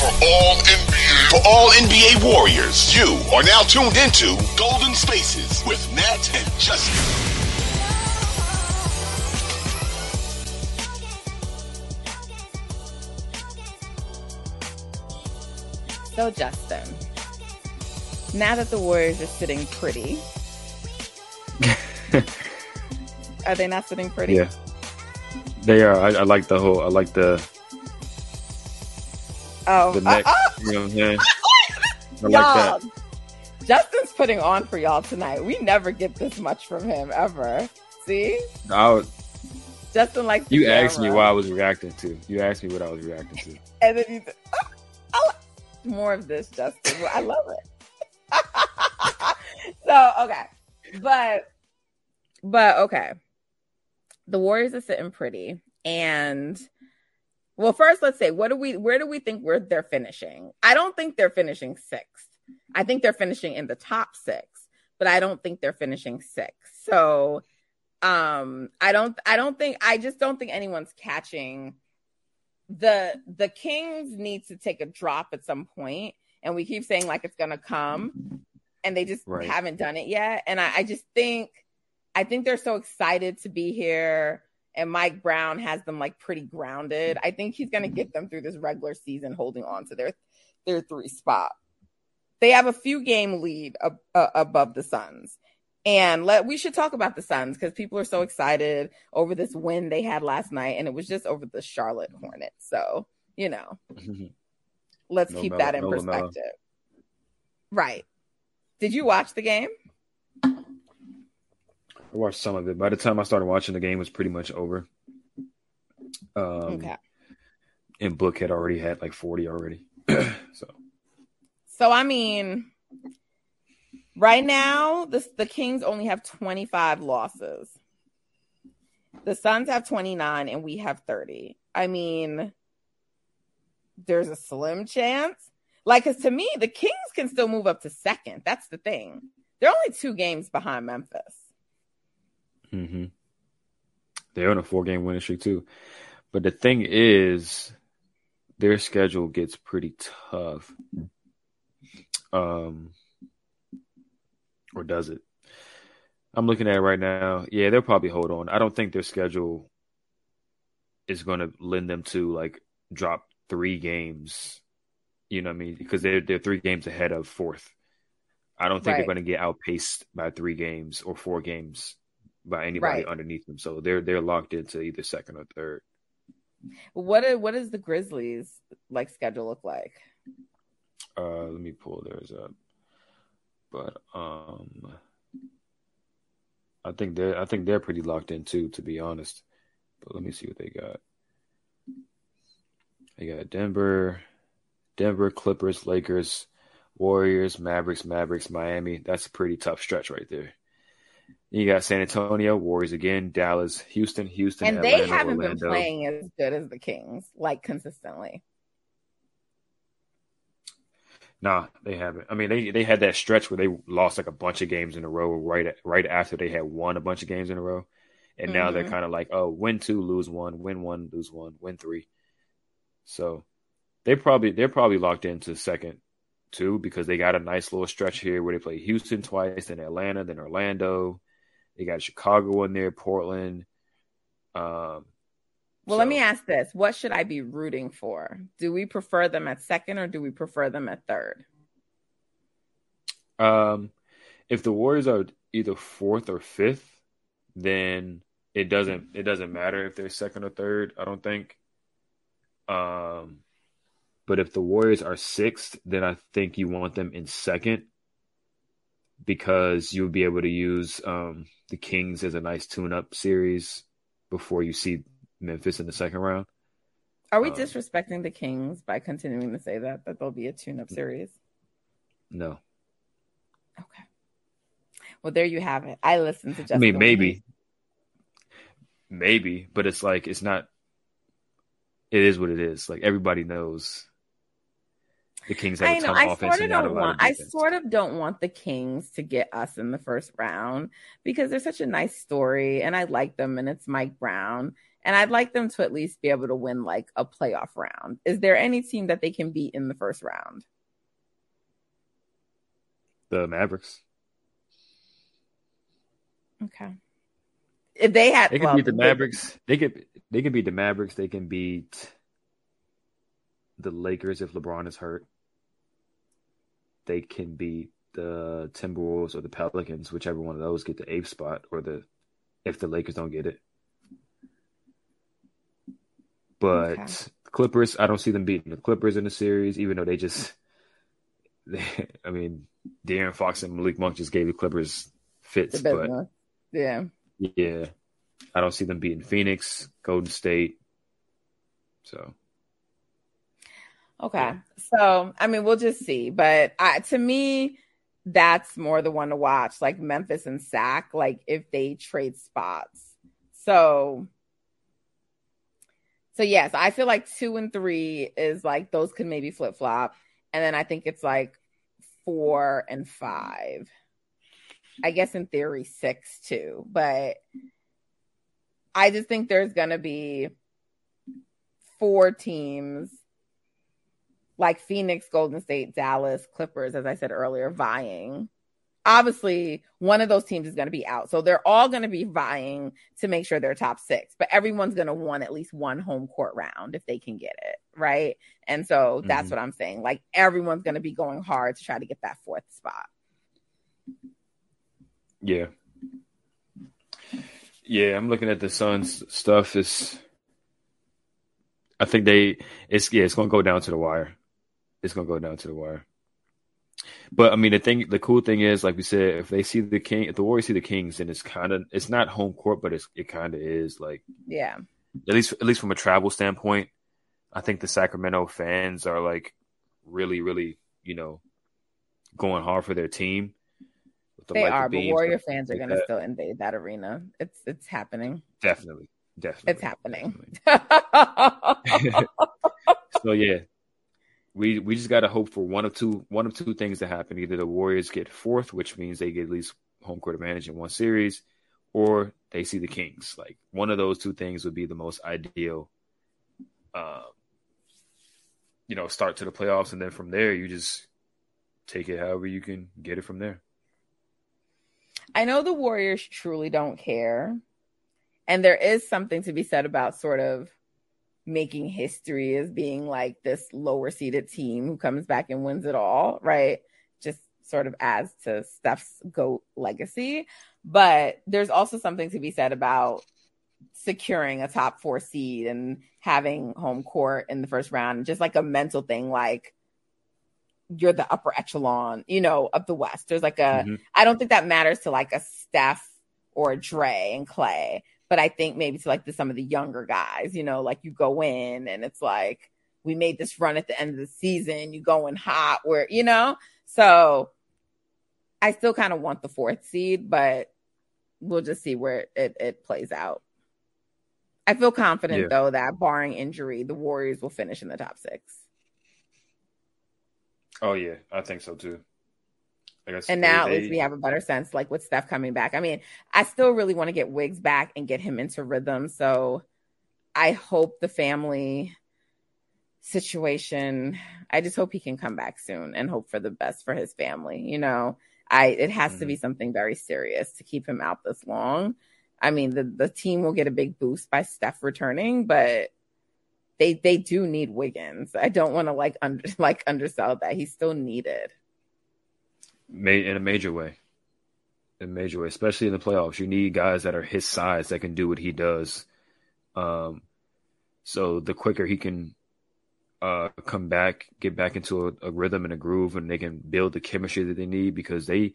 For all NBA, for all NBA Warriors, you are now tuned into Golden Spaces with Nat and Justin. So, Justin, now that the Warriors are sitting pretty, are they not sitting pretty? Yeah, they are. I, I like the whole. I like the Oh, the neck. uh, uh, you know what I'm saying? I like that. Justin's putting on for y'all tonight. We never get this much from him ever. See, I was, Justin likes. the you asked me what I was reacting to. You asked me what I was reacting to. and then you. Oh, I like more of this, Justin. I love it. so okay, but but okay, the Warriors are sitting pretty, and well, first let's say what do we where do we think we're they're finishing? I don't think they're finishing sixth. I think they're finishing in the top six, but I don't think they're finishing sixth. So um I don't I don't think I just don't think anyone's catching the the Kings need to take a drop at some point, and we keep saying like it's gonna come, and they just Right. haven't done it yet. And I, I just think I think they're so excited to be here, and Mike Brown has them like pretty grounded. I think he's gonna get them through this regular season, holding on to their their three spot. They have a few game lead ab- uh, above the Suns. And let we should talk about the Suns because people are so excited over this win they had last night, and it was just over the Charlotte Hornets. So you know, let's No keep that in no perspective. Right? Did you watch the game? I watched some of it. By the time I started watching, the game was pretty much over. Um, okay. And Book had already had like 40 already. so So I mean, right now the the Kings only have twenty five losses. The Suns have twenty nine, and we have thirty. I mean, there's a slim chance. Like, cause to me, the Kings can still move up to second. That's the thing. They're only two games behind Memphis. Hmm they're on a four game winning streak too. But the thing is, their schedule gets pretty tough. Um, or does it? I'm looking at it right now. Yeah, they'll probably hold on. I don't think their schedule is going to lend them to like drop three games. You know what I mean? Because they're they're three games ahead of fourth. I don't think Right. they're going to get outpaced by three games or four games by anybody Right. underneath them. So they're they're locked into either second or third. What is, what does the Grizzlies like schedule look like? Uh, let me pull theirs up. But um, I think they're I think they're pretty locked in too, to be honest. But let me see what they got. They got Denver, Denver, Clippers, Lakers, Warriors, Mavericks, Mavericks, Miami. That's a pretty tough stretch right there. You got San Antonio, Warriors again, Dallas, Houston, Houston, and Atlanta, they haven't Orlando. been playing as good as the Kings, like consistently. Nah, they haven't. I mean, they they had that stretch where they lost like a bunch of games in a row right right after they had won a bunch of games in a row, and now they're Mhm. kind of like, oh, win two, lose one, win one, lose one, win three. So they probably they're probably locked into second too because they got a nice little stretch here where they play Houston twice, then Atlanta, then Orlando. They got Chicago in there, Portland. Um, Well, so, let me ask this: What should I be rooting for? Do we prefer them at second, or do we prefer them at third? Um, if the Warriors are either fourth or fifth, then it doesn't it doesn't matter if they're second or third. I don't think. Um, but if the Warriors are sixth, then I think you want them in second because you'll be able to use um, the Kings as a nice tune-up series before you see Memphis in the second round. Are we um, disrespecting the Kings by continuing to say that that there'll be a tune-up series? No. Okay. Well, there you have it. I listened to. Jessica I mean, maybe, maybe, but it's like it's not. It is what it is. Like everybody knows. The Kings have I a ton know, of offense and not a want, I sort of don't want the Kings to get us in the first round because they're such a nice story, and I like them, and it's Mike Brown, and I'd like them to at least be able to win like a playoff round. Is there any team that they can beat in the first round? The Mavericks. Okay. If they had, they can well, beat the Mavericks. They could. They can beat the Mavericks. They can beat the Lakers if LeBron is hurt. They can beat the Timberwolves or the Pelicans, whichever one of those get the eighth spot, or the if the Lakers don't get it. But okay. Clippers, I don't see them beating the Clippers in the series, even though they just. They, I mean, De'Aaron Fox and Malik Monk just gave the Clippers fits, but yeah. Yeah. I don't see them beating Phoenix, Golden State. So Okay. So, I mean, we'll just see. But I, to me, that's more the one to watch, like Memphis and Sac, like if they trade spots. So, so yes, I feel like two and three is like those could maybe flip flop. And then I think it's like four and five. I guess in theory six too, but I just think there's gonna be four teams like Phoenix, Golden State, Dallas, Clippers, as I said earlier, vying. Obviously, one of those teams is going to be out. So they're all going to be vying to make sure they're top six, but everyone's going to want at least one home court round if they can get it. Right. And so that's mm-hmm. what I'm saying. Like everyone's going to be going hard to try to get that fourth spot. Yeah. Yeah, I'm looking at the Suns stuff. Is I think they it's yeah, it's gonna go down to the wire. It's gonna go down to the wire. But I mean, the thing, the cool thing is, like we said, if they see the king, if the Warriors see the Kings, then it's kind of, it's not home court, but it's, it kind of is. Like, yeah, at least, at least from a travel standpoint, I think the Sacramento fans are like really, really, you know, going hard for their team. The they are, but Warrior fans are going to still invade that arena. It's it's happening. Definitely, definitely, it's happening. Definitely. so yeah, we we just got to hope for one of two one of two things to happen. Either the Warriors get fourth, which means they get at least home court advantage in one series, or they see the Kings. Like one of those two things would be the most ideal. Um, you know, start to the playoffs, and then from there you just take it however you can get it from there. I know the Warriors truly don't care. And there is something to be said about sort of making history as being like this lower seeded team who comes back and wins it all, right? Just sort of adds to Steph's GOAT legacy. But there's also something to be said about securing a top four seed and having home court in the first round, just like a mental thing, like you're the upper echelon, you know, of the West. There's like a, mm-hmm. I don't think that matters to like a Steph or a Dre and Clay, but I think maybe to like the, some of the younger guys, you know, like you go in and it's like, we made this run at the end of the season, you go in hot where, you know, so I still kind of want the fourth seed, but we'll just see where it, it plays out. I feel confident yeah. though that barring injury, the Warriors will finish in the top six. Oh yeah, I think so too. And now at least we have a better sense, like with Steph coming back. I mean, I still really want to get Wiggs back and get him into rhythm. So I hope the family situation. I just hope he can come back soon and hope for the best for his family. You know, I it has mm-hmm. to be mm-hmm. something very serious to keep him out this long. I mean, the, the team will get a big boost by Steph returning, but they they do need Wiggins. I don't want to like under like undersell that. He's still needed. In a major way. In a major way, especially in the playoffs. You need guys that are his size that can do what he does. Um so the quicker he can uh, come back, get back into a, a, rhythm and a groove, and they can build the chemistry that they need because they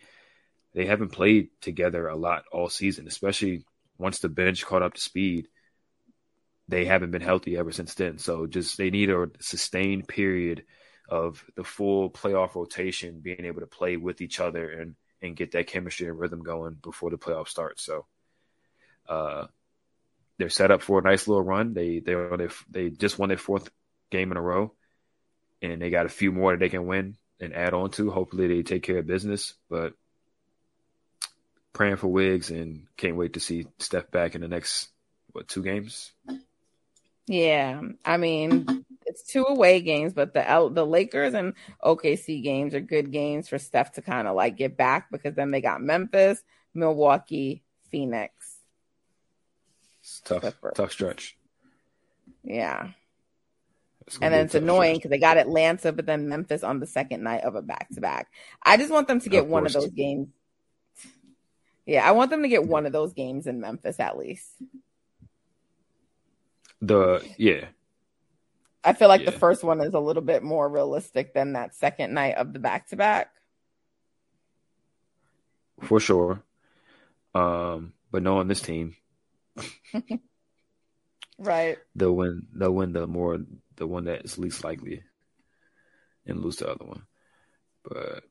they haven't played together a lot all season, especially once the bench caught up to speed. They haven't been healthy ever since then. So just they need a sustained period of the full playoff rotation being able to play with each other and and get that chemistry and rhythm going before the playoff starts. So uh, they're set up for a nice little run. They they they just won their fourth game in a row, and they got a few more that they can win and add on to. Hopefully, they take care of business. But praying for Wigs and can't wait to see Steph back in the next what two games. Yeah, I mean it's two away games, but the L- the Lakers and OKC games are good games for Steph to kind of like get back because then they got Memphis, Milwaukee, Phoenix. It's tough, tough stretch. Yeah and then it's annoying because they got Atlanta, but then Memphis on the second night of a back to back. I just want them to get of one of those games. Yeah, I want them to get one of those games in Memphis at least. The yeah. I feel like yeah. the first one is a little bit more realistic than that second night of the back to back. For sure. Um, but knowing this team, right? They'll win. They'll win the more the one that is least likely and lose the other one. But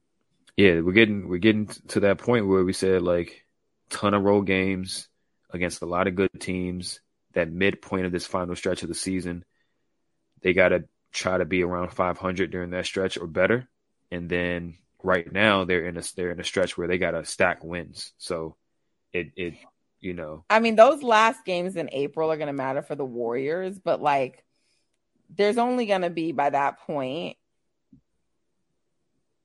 yeah, we're getting we're getting to that point where we said like ton of road games against a lot of good teams. That midpoint of this final stretch of the season, they got to try to be around 500 during that stretch or better. And then right now they're in a they're in a stretch where they got to stack wins. So it it you know. I mean, those last games in April are going to matter for the Warriors, but like there's only going to be by that point,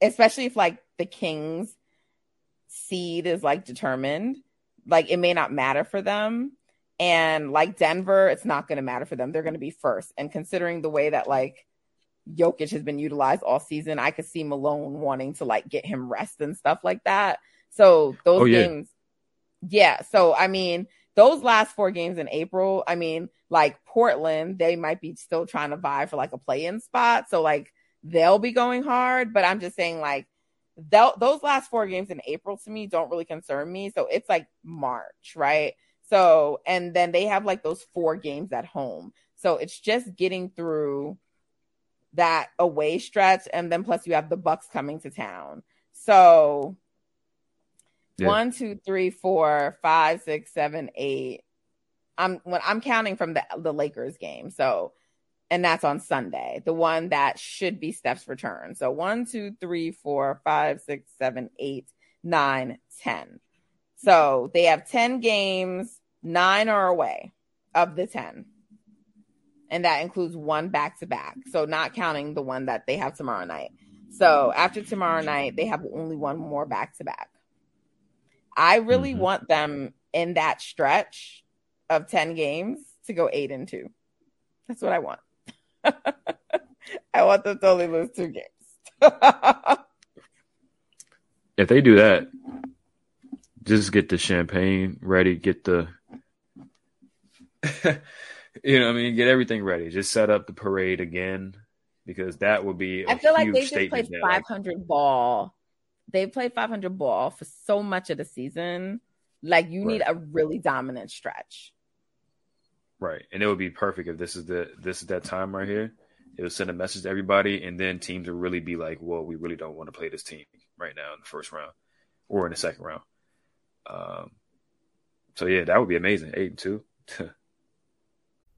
especially if like the Kings seed is like determined, like it may not matter for them. And like Denver, it's not going to matter for them. They're going to be first. And considering the way that like Jokic has been utilized all season, I could see Malone wanting to like get him rest and stuff like that. So those oh, yeah. games, yeah. So I mean, those last four games in April, I mean, like Portland, they might be still trying to vie for like a play in spot. So like they'll be going hard. But I'm just saying, like, those last four games in April to me don't really concern me. So it's like March, right? So, and then they have like those four games at home. So it's just getting through that away stretch. And then plus you have the Bucks coming to town. So yeah. one, two, three, four, five, six, seven, eight. I'm when I'm counting from the the Lakers game. So and that's on Sunday, the one that should be Steph's return. So one, two, three, four, five, six, seven, eight, nine, ten. So they have 10 games, nine are away of the 10. And that includes one back to back. So not counting the one that they have tomorrow night. So after tomorrow night, they have only one more back to back. I really mm-hmm. want them in that stretch of 10 games to go eight and two. That's what I want. I want them to only lose two games. if they do that, just get the champagne ready, get the you know what I mean, get everything ready. Just set up the parade again because that would be I feel like they just played 500 like, ball. They played 500 ball for so much of the season. Like you right. need a really dominant stretch. Right. And it would be perfect if this is the this is that time right here. It would send a message to everybody and then teams would really be like, Well, we really don't want to play this team right now in the first round or in the second round. Um so yeah, that would be amazing. Eight and two.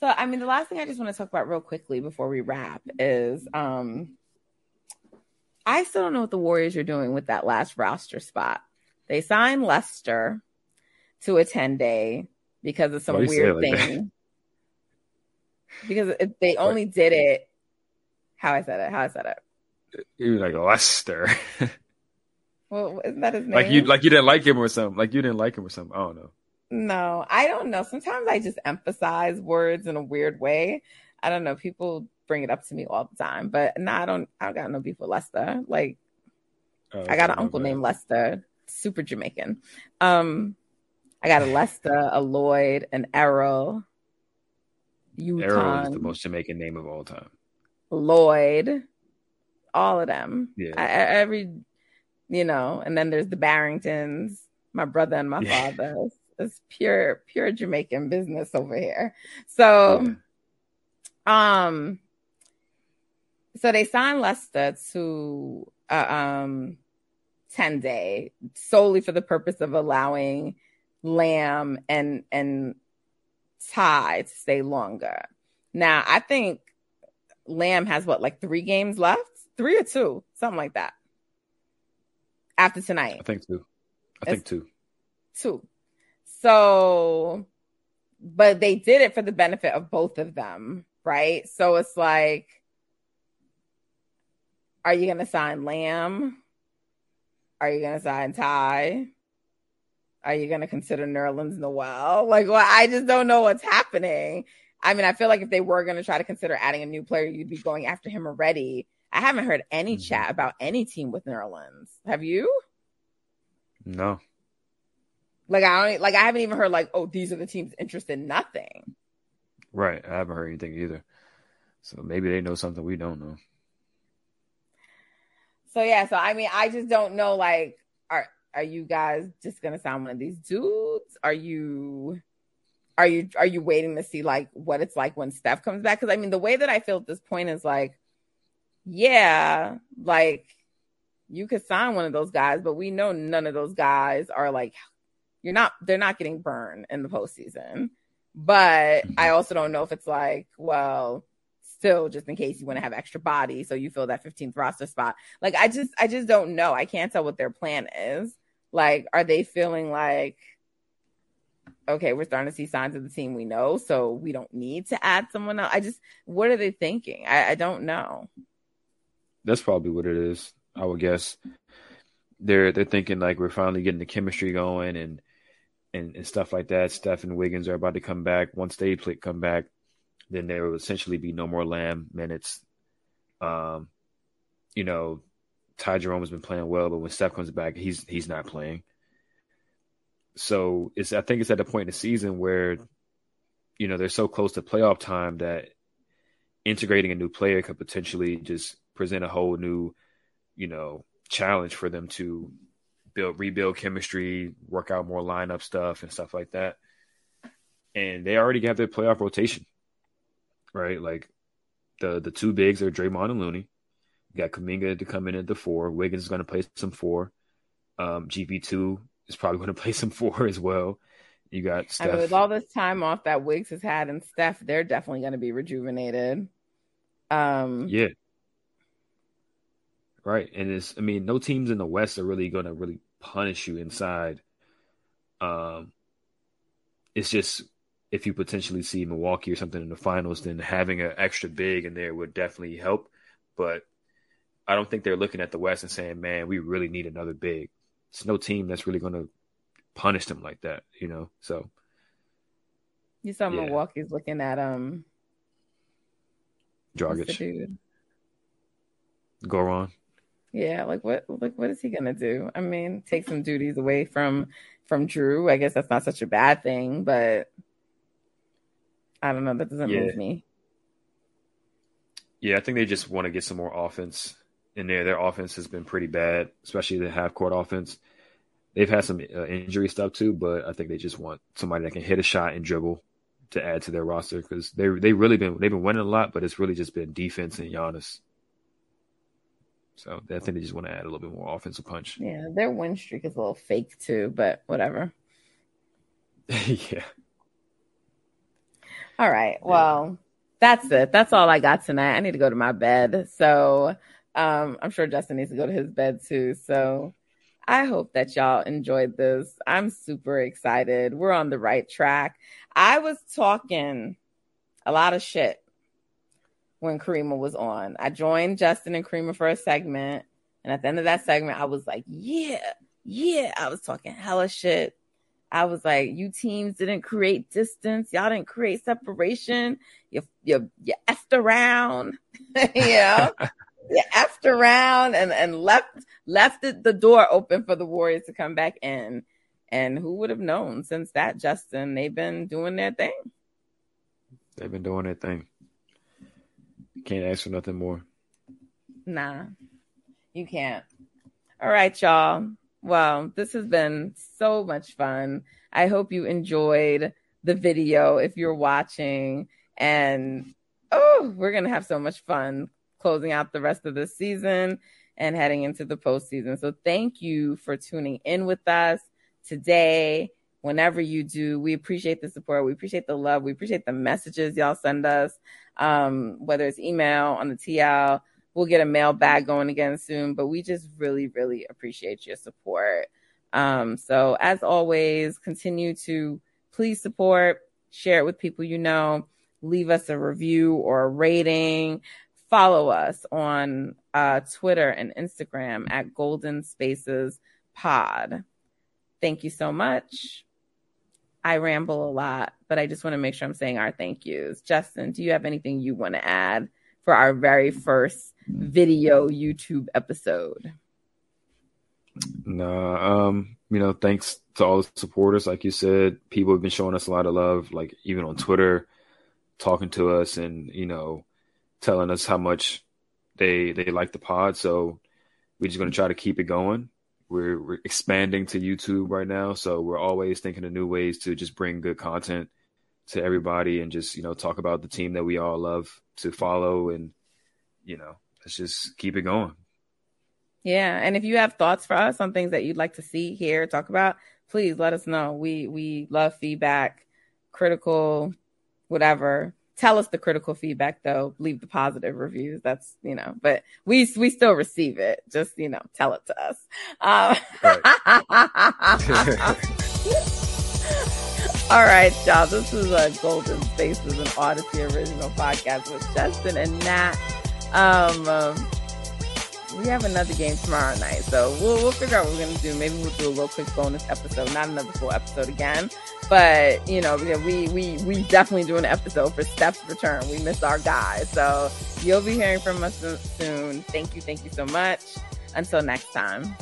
So, I mean, the last thing I just want to talk about real quickly before we wrap is um, I still don't know what the Warriors are doing with that last roster spot. They signed Lester to a 10 day because of some weird like thing. That? Because if they only did it, how I said it, how I said it. You like Lester. well, isn't that his name? Like you, like you didn't like him or something. Like you didn't like him or something. I don't know. No, I don't know. Sometimes I just emphasize words in a weird way. I don't know. People bring it up to me all the time, but no, I don't. I don't got no beef with Lester. Like, oh, I got an uncle bad. named Lester, super Jamaican. Um, I got a Lester, a Lloyd, an Errol. Yukon, Errol is the most Jamaican name of all time. Lloyd, all of them. Yeah. I, every, you know, and then there's the Barringtons, my brother and my yeah. father. It's pure, pure Jamaican business over here. So, yeah. um, so they signed Lester to uh, um 10 day solely for the purpose of allowing Lamb and and Ty to stay longer. Now, I think Lamb has what, like three games left? Three or two, something like that. After tonight. I think two. I it's think two. Two. So, but they did it for the benefit of both of them, right? So it's like, are you going to sign Lamb? Are you going to sign Ty? Are you going to consider Nerlens Noel? Like, well, I just don't know what's happening. I mean, I feel like if they were going to try to consider adding a new player, you'd be going after him already. I haven't heard any mm-hmm. chat about any team with Nerlens. Have you? No. Like I don't like I haven't even heard like, oh, these are the teams interested. in Nothing. Right. I haven't heard anything either. So maybe they know something we don't know. So yeah, so I mean, I just don't know. Like, are are you guys just gonna sign one of these dudes? Are you are you are you waiting to see like what it's like when Steph comes back? Because I mean, the way that I feel at this point is like, yeah, like you could sign one of those guys, but we know none of those guys are like you're not they're not getting burned in the postseason. But I mm-hmm. also don't know if it's like, well, still just in case you want to have extra body, so you fill that 15th roster spot. Like I just I just don't know. I can't tell what their plan is. Like, are they feeling like okay, we're starting to see signs of the team we know, so we don't need to add someone else. I just, what are they thinking? I, I don't know. That's probably what it is. I would guess they're they're thinking like we're finally getting the chemistry going and and, and stuff like that. Steph and Wiggins are about to come back. Once they play, come back, then there will essentially be no more Lamb minutes. Um, you know, Ty Jerome has been playing well, but when Steph comes back, he's he's not playing. So it's I think it's at the point in the season where, you know, they're so close to playoff time that integrating a new player could potentially just present a whole new, you know, challenge for them to build rebuild chemistry, work out more lineup stuff and stuff like that. And they already have their playoff rotation, right? Like the the two bigs are Draymond and Looney. You got Kuminga to come in at the four. Wiggins is going to play some four. Um, GP two is probably going to play some four as well. You got Steph. I mean, with all this time off that Wiggs has had and Steph, they're definitely going to be rejuvenated. Um, yeah, right. And it's, I mean, no teams in the West are really going to really punish you inside. Um, it's just if you potentially see Milwaukee or something in the finals, then having an extra big in there would definitely help. But I don't think they're looking at the West and saying, "Man, we really need another big." It's no team that's really going to punish them like that, you know. So you saw yeah. Milwaukee's looking at um Dragic. Go on. Yeah, like what like what is he gonna do? I mean, take some duties away from from Jrue. I guess that's not such a bad thing, but I don't know. That doesn't yeah. move me. Yeah, I think they just want to get some more offense in there. Their offense has been pretty bad, especially the half court offense. They've had some uh, injury stuff too, but I think they just want somebody that can hit a shot and dribble to add to their roster because they they really been they've been winning a lot, but it's really just been defense and Giannis. So I think they just want to add a little bit more offensive punch. Yeah, their win streak is a little fake too, but whatever. yeah. All right. Well, that's it. That's all I got tonight. I need to go to my bed. So um, I'm sure Justin needs to go to his bed too. So I hope that y'all enjoyed this. I'm super excited. We're on the right track. I was talking a lot of shit when Karima was on. I joined Justin and Karima for a segment. And at the end of that segment, I was like, yeah, yeah. I was talking hella shit. I was like, you teams didn't create distance. Y'all didn't create separation. You, you, you effed around. yeah. you effed around and, and left, left it, the door open for the Warriors to come back in. And who would have known since that, Justin? They've been doing their thing. They've been doing their thing. Can't ask for nothing more. Nah, you can't. All right, y'all. Well, this has been so much fun. I hope you enjoyed the video if you're watching. And oh, we're going to have so much fun closing out the rest of the season and heading into the postseason. So thank you for tuning in with us today. Whenever you do, we appreciate the support. We appreciate the love. We appreciate the messages y'all send us um, whether it's email on the TL. We'll get a mail bag going again soon, but we just really, really appreciate your support. Um, so as always, continue to please support, share it with people you know, leave us a review or a rating, follow us on uh, Twitter and Instagram at Golden Spaces Pod. Thank you so much. I ramble a lot, but I just want to make sure I'm saying our thank yous. Justin, do you have anything you want to add for our very first video YouTube episode? No, um, you know, thanks to all the supporters. Like you said, people have been showing us a lot of love, like even on Twitter, talking to us and, you know, telling us how much they they like the pod. So we're just gonna try to keep it going we're, we're expanding to YouTube right now, so we're always thinking of new ways to just bring good content to everybody and just you know talk about the team that we all love to follow and you know let's just keep it going. Yeah, and if you have thoughts for us on things that you'd like to see, here talk about, please let us know. We we love feedback, critical, whatever tell us the critical feedback though. Leave the positive reviews. That's you know but we we still receive it. Just you know tell it to us. Um, all right y'all. This is a golden spaces and odyssey original podcast with justin and nat. Um, um we have another game tomorrow night, so we'll we'll figure out what we're gonna do. Maybe we'll do a little quick bonus episode, not another full episode again, but you know, we we we definitely do an episode for Steph's return. We miss our guy, so you'll be hearing from us soon. Thank you, thank you so much. Until next time.